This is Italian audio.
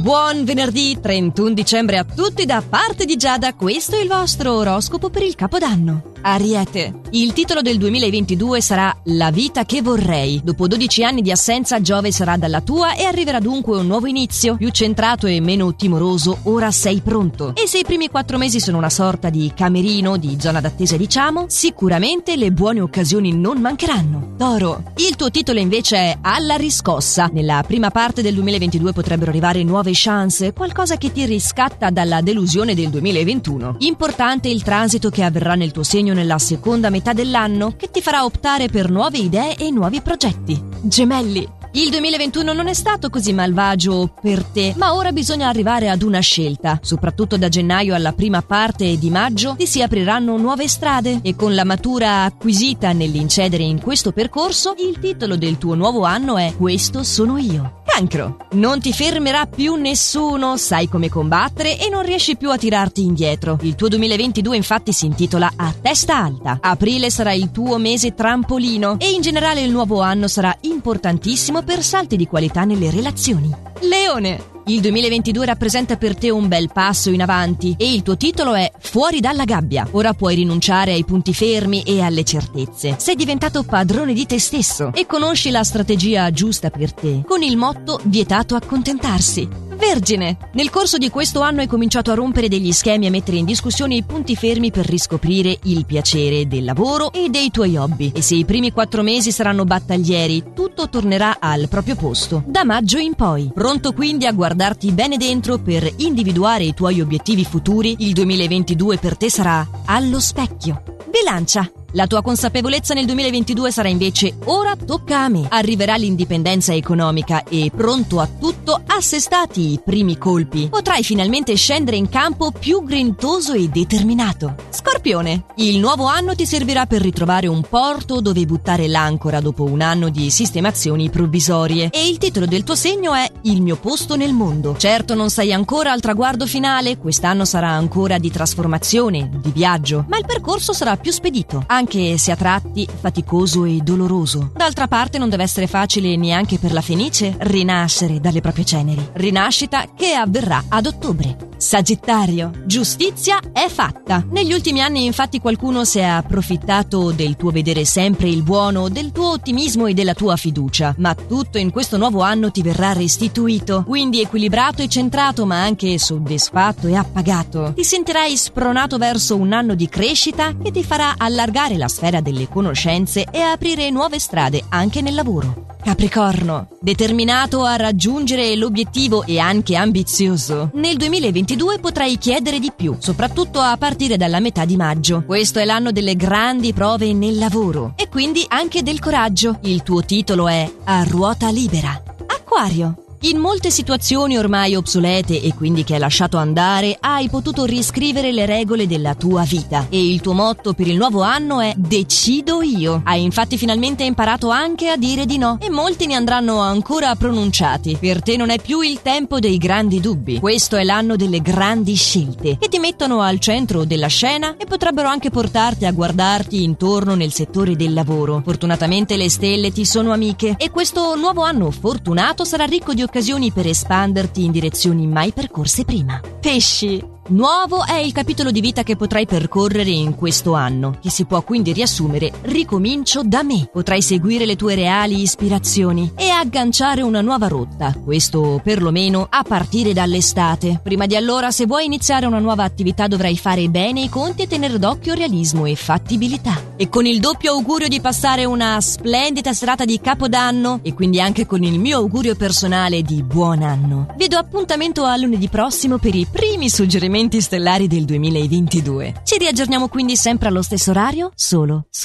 Buon venerdì 31 dicembre a tutti da parte di Giada, questo è il vostro oroscopo per il Capodanno. Ariete, il titolo del 2022 sarà La vita che vorrei. Dopo 12 anni di assenza Giove sarà dalla tua e arriverà dunque un nuovo inizio, più centrato e meno timoroso, ora sei pronto. E se i primi 4 mesi sono una sorta di camerino, di zona d'attesa diciamo, sicuramente le buone occasioni non mancheranno. Toro, il tuo titolo invece è Alla riscossa. Nella prima parte del 2022 potrebbero arrivare nuove chance, qualcosa che ti riscatta dalla delusione del 2021. Importante il transito che avverrà nel tuo segno nella seconda metà dell'anno che ti farà optare per nuove idee e nuovi progetti. Gemelli, il 2021 non è stato così malvagio per te, ma ora bisogna arrivare ad una scelta. Soprattutto da gennaio alla prima parte di maggio ti si apriranno nuove strade e con la matura acquisita nell'incedere in questo percorso, il titolo del tuo nuovo anno è Questo sono io. Cancro. Non ti fermerà più nessuno, sai come combattere e non riesci più a tirarti indietro. Il tuo 2022 infatti si intitola A testa alta. Aprile sarà il tuo mese trampolino e in generale il nuovo anno sarà importantissimo per salti di qualità nelle relazioni. Leone. Il 2022 rappresenta per te un bel passo in avanti e il tuo titolo è Fuori dalla gabbia. Ora puoi rinunciare ai punti fermi e alle certezze. Sei diventato padrone di te stesso e conosci la strategia giusta per te, con il motto vietato accontentarsi. Vergine! Nel corso di questo anno hai cominciato a rompere degli schemi e mettere in discussione i punti fermi per riscoprire il piacere del lavoro e dei tuoi hobby. E se i primi quattro mesi saranno battaglieri, tutto tornerà al proprio posto. Da maggio in poi. Pronto quindi a guardarti bene dentro per individuare i tuoi obiettivi futuri, il 2022 per te sarà allo specchio. Bilancia! La tua consapevolezza nel 2022 sarà invece ora tocca a me. Arriverà l'indipendenza economica e pronto a tutto, assestati i primi colpi, potrai finalmente scendere in campo più grintoso e determinato. Scorpione, il nuovo anno ti servirà per ritrovare un porto dove buttare l'ancora dopo un anno di sistemazioni provvisorie e il titolo del tuo segno è Il mio posto nel mondo. Certo non sei ancora al traguardo finale, quest'anno sarà ancora di trasformazione, di viaggio, ma il percorso sarà più spedito se a tratti faticoso e doloroso. D'altra parte non deve essere facile neanche per la Fenice rinascere dalle proprie ceneri. Rinascita che avverrà ad ottobre. Sagittario, giustizia è fatta. Negli ultimi anni infatti qualcuno si è approfittato del tuo vedere sempre il buono, del tuo ottimismo e della tua fiducia, ma tutto in questo nuovo anno ti verrà restituito, quindi equilibrato e centrato ma anche soddisfatto e appagato. Ti sentirai spronato verso un anno di crescita che ti farà allargare la sfera delle conoscenze e aprire nuove strade anche nel lavoro. Capricorno, determinato a raggiungere l'obiettivo e anche ambizioso, nel 2022 potrai chiedere di più, soprattutto a partire dalla metà di maggio. Questo è l'anno delle grandi prove nel lavoro e quindi anche del coraggio. Il tuo titolo è A ruota libera. Acquario. In molte situazioni ormai obsolete e quindi che hai lasciato andare, hai potuto riscrivere le regole della tua vita. E il tuo motto per il nuovo anno è Decido io. Hai infatti finalmente imparato anche a dire di no e molti ne andranno ancora pronunciati. Per te non è più il tempo dei grandi dubbi. Questo è l'anno delle grandi scelte che ti mettono al centro della scena e potrebbero anche portarti a guardarti intorno nel settore del lavoro. Fortunatamente le stelle ti sono amiche e questo nuovo anno fortunato sarà ricco di occasioni per espanderti in direzioni mai percorse prima. Pesci! Nuovo è il capitolo di vita che potrai percorrere in questo anno, che si può quindi riassumere ricomincio da me. Potrai seguire le tue reali ispirazioni e agganciare una nuova rotta, questo perlomeno a partire dall'estate. Prima di allora, se vuoi iniziare una nuova attività dovrai fare bene i conti e tenere d'occhio realismo e fattibilità. E con il doppio augurio di passare una splendida serata di Capodanno e quindi anche con il mio augurio personale di buon anno, vi do appuntamento a lunedì prossimo per i primi suggerimenti stellari del 2022. Ci riaggiorniamo quindi sempre allo stesso orario, solo su